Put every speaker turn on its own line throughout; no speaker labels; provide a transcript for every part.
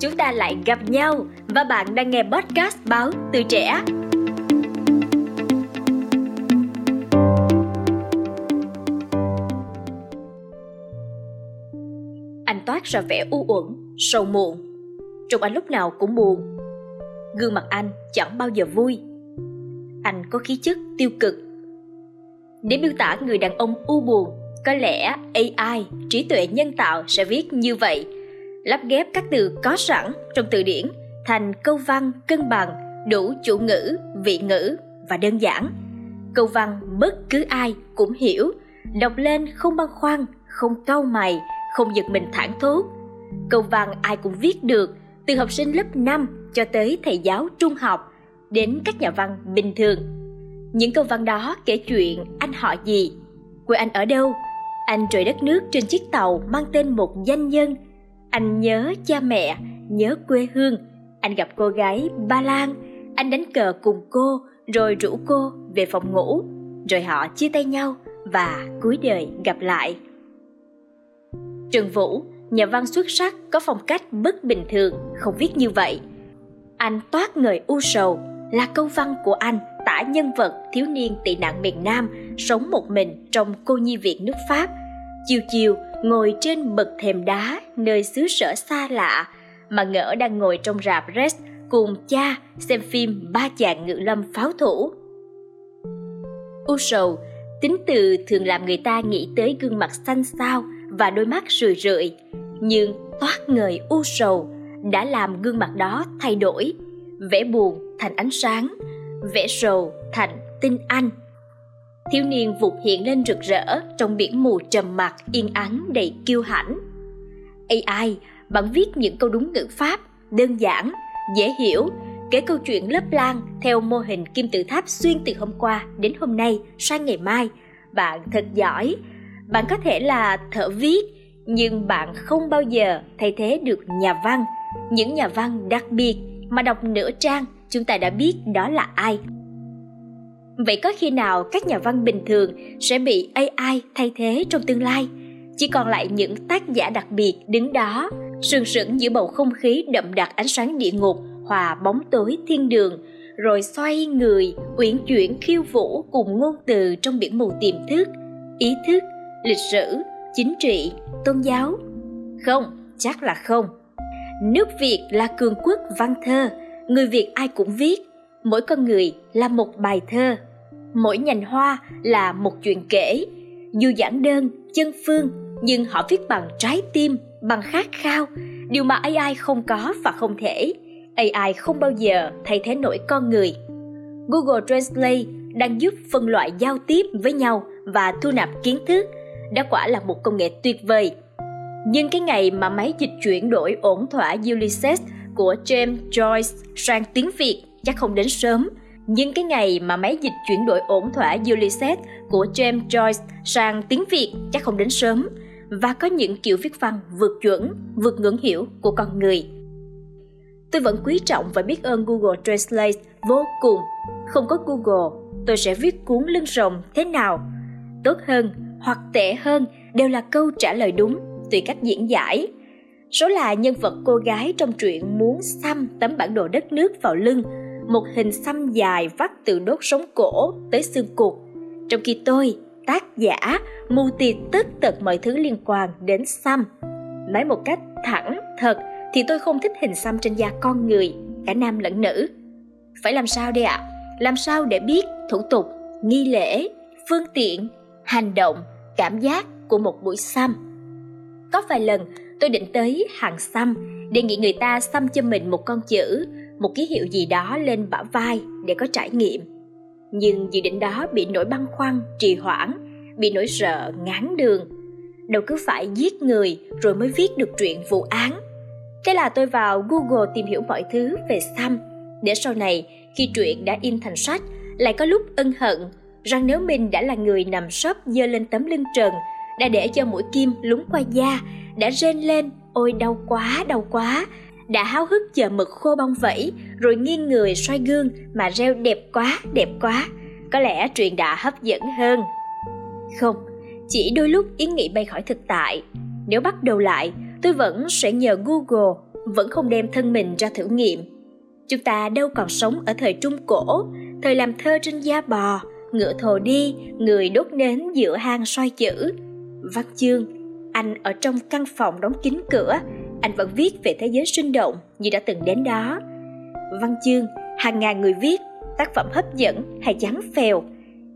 chúng ta lại gặp nhau và bạn đang nghe podcast báo từ trẻ. Anh toát ra vẻ u uẩn, sầu muộn. Trông anh lúc nào cũng buồn. Gương mặt anh chẳng bao giờ vui. Anh có khí chất tiêu cực. Để miêu tả người đàn ông u buồn, có lẽ AI, trí tuệ nhân tạo sẽ viết như vậy – lắp ghép các từ có sẵn trong từ điển thành câu văn cân bằng, đủ chủ ngữ, vị ngữ và đơn giản. Câu văn bất cứ ai cũng hiểu, đọc lên không băn khoăn, không cau mày, không giật mình thẳng thốt. Câu văn ai cũng viết được, từ học sinh lớp 5 cho tới thầy giáo trung học, đến các nhà văn bình thường. Những câu văn đó kể chuyện anh họ gì, quê anh ở đâu, anh trời đất nước trên chiếc tàu mang tên một danh nhân anh nhớ cha mẹ, nhớ quê hương. Anh gặp cô gái ba lan. Anh đánh cờ cùng cô, rồi rủ cô về phòng ngủ. Rồi họ chia tay nhau và cuối đời gặp lại. Trần vũ, nhà văn xuất sắc có phong cách bất bình thường, không viết như vậy. Anh toát người u sầu, là câu văn của anh, tả nhân vật thiếu niên tị nạn miền nam, sống một mình trong cô nhi viện nước pháp. Chiều chiều ngồi trên bậc thềm đá nơi xứ sở xa lạ, mà ngỡ đang ngồi trong rạp Red cùng cha xem phim ba chàng ngự lâm pháo thủ. U sầu, tính từ thường làm người ta nghĩ tới gương mặt xanh xao và đôi mắt rười rượi, nhưng toát ngời u sầu đã làm gương mặt đó thay đổi, vẻ buồn thành ánh sáng, vẻ sầu thành tinh anh thiếu niên vụt hiện lên rực rỡ trong biển mù trầm mặc, yên ắng đầy kiêu hãnh. Ai bạn viết những câu đúng ngữ pháp, đơn giản, dễ hiểu, kể câu chuyện lớp lan theo mô hình kim tự tháp xuyên từ hôm qua đến hôm nay, sang ngày mai. Bạn thật giỏi. Bạn có thể là thợ viết, nhưng bạn không bao giờ thay thế được nhà văn. Những nhà văn đặc biệt mà đọc nửa trang, chúng ta đã biết đó là ai. Vậy có khi nào các nhà văn bình thường sẽ bị AI thay thế trong tương lai? Chỉ còn lại những tác giả đặc biệt đứng đó, sừng sững giữa bầu không khí đậm đặc ánh sáng địa ngục hòa bóng tối thiên đường, rồi xoay người, uyển chuyển khiêu vũ cùng ngôn từ trong biển mù tiềm thức, ý thức, lịch sử, chính trị, tôn giáo. Không, chắc là không. Nước Việt là cường quốc văn thơ, người Việt ai cũng viết, mỗi con người là một bài thơ mỗi nhành hoa là một chuyện kể. Dù giản đơn, chân phương, nhưng họ viết bằng trái tim, bằng khát khao. Điều mà ai không có và không thể. Ai không bao giờ thay thế nổi con người. Google translate đang giúp phân loại giao tiếp với nhau và thu nạp kiến thức, đã quả là một công nghệ tuyệt vời. Nhưng cái ngày mà máy dịch chuyển đổi ổn thỏa Ulysses của James Joyce sang tiếng Việt chắc không đến sớm nhưng cái ngày mà máy dịch chuyển đổi ổn thỏa Ulysses của James Joyce sang tiếng Việt chắc không đến sớm và có những kiểu viết văn vượt chuẩn, vượt ngưỡng hiểu của con người. Tôi vẫn quý trọng và biết ơn Google Translate vô cùng. Không có Google, tôi sẽ viết cuốn lưng rồng thế nào? Tốt hơn hoặc tệ hơn đều là câu trả lời đúng tùy cách diễn giải. Số là nhân vật cô gái trong truyện muốn xăm tấm bản đồ đất nước vào lưng một hình xăm dài vắt từ đốt sống cổ tới xương cụt trong khi tôi, tác giả, mù tịt tất tật mọi thứ liên quan đến xăm. Nói một cách thẳng thật thì tôi không thích hình xăm trên da con người, cả nam lẫn nữ. Phải làm sao đây ạ? À? làm sao để biết thủ tục, nghi lễ, phương tiện, hành động, cảm giác của một buổi xăm? Có vài lần tôi định tới hàng xăm đề nghị người ta xăm cho mình một con chữ một ký hiệu gì đó lên bả vai để có trải nghiệm. Nhưng dự định đó bị nỗi băn khoăn, trì hoãn, bị nỗi sợ, ngán đường. Đâu cứ phải giết người rồi mới viết được truyện vụ án. Thế là tôi vào google tìm hiểu mọi thứ về xăm để sau này, khi truyện đã in thành sách, lại có lúc ân hận rằng nếu mình đã là người nằm sấp dơ lên tấm lưng trần, đã để cho mũi kim lúng qua da, đã rên lên, ôi, đau quá đau quá đã háo hức chờ mực khô bong vẫy, rồi nghiêng người xoay gương mà reo đẹp quá đẹp quá. Có lẽ truyền đã hấp dẫn hơn. Không, chỉ đôi lúc ý nghĩ bay khỏi thực tại. Nếu bắt đầu lại, tôi vẫn sẽ nhờ google, vẫn không đem thân mình ra thử nghiệm. Chúng ta đâu còn sống ở thời trung cổ, thời làm thơ trên da bò, ngựa thồ đi, người đốt nến giữa hang soi chữ. Văn chương, anh ở trong căn phòng đóng kín cửa anh vẫn viết về thế giới sinh động như đã từng đến đó. Văn chương, hàng ngàn người viết, tác phẩm hấp dẫn hay chán phèo.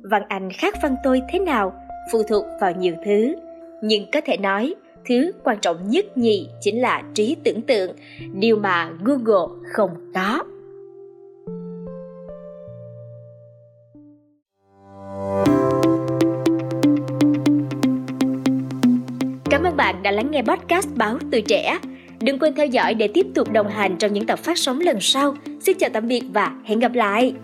Văn anh khác văn tôi thế nào, phụ thuộc vào nhiều thứ. Nhưng có thể nói, thứ quan trọng nhất nhì chính là trí tưởng tượng, điều mà google không có. Cảm ơn bạn đã lắng nghe podcast Báo Từ Trẻ. Đừng quên theo dõi để tiếp tục đồng hành trong những tập phát sóng lần sau. Xin chào tạm biệt và hẹn gặp lại!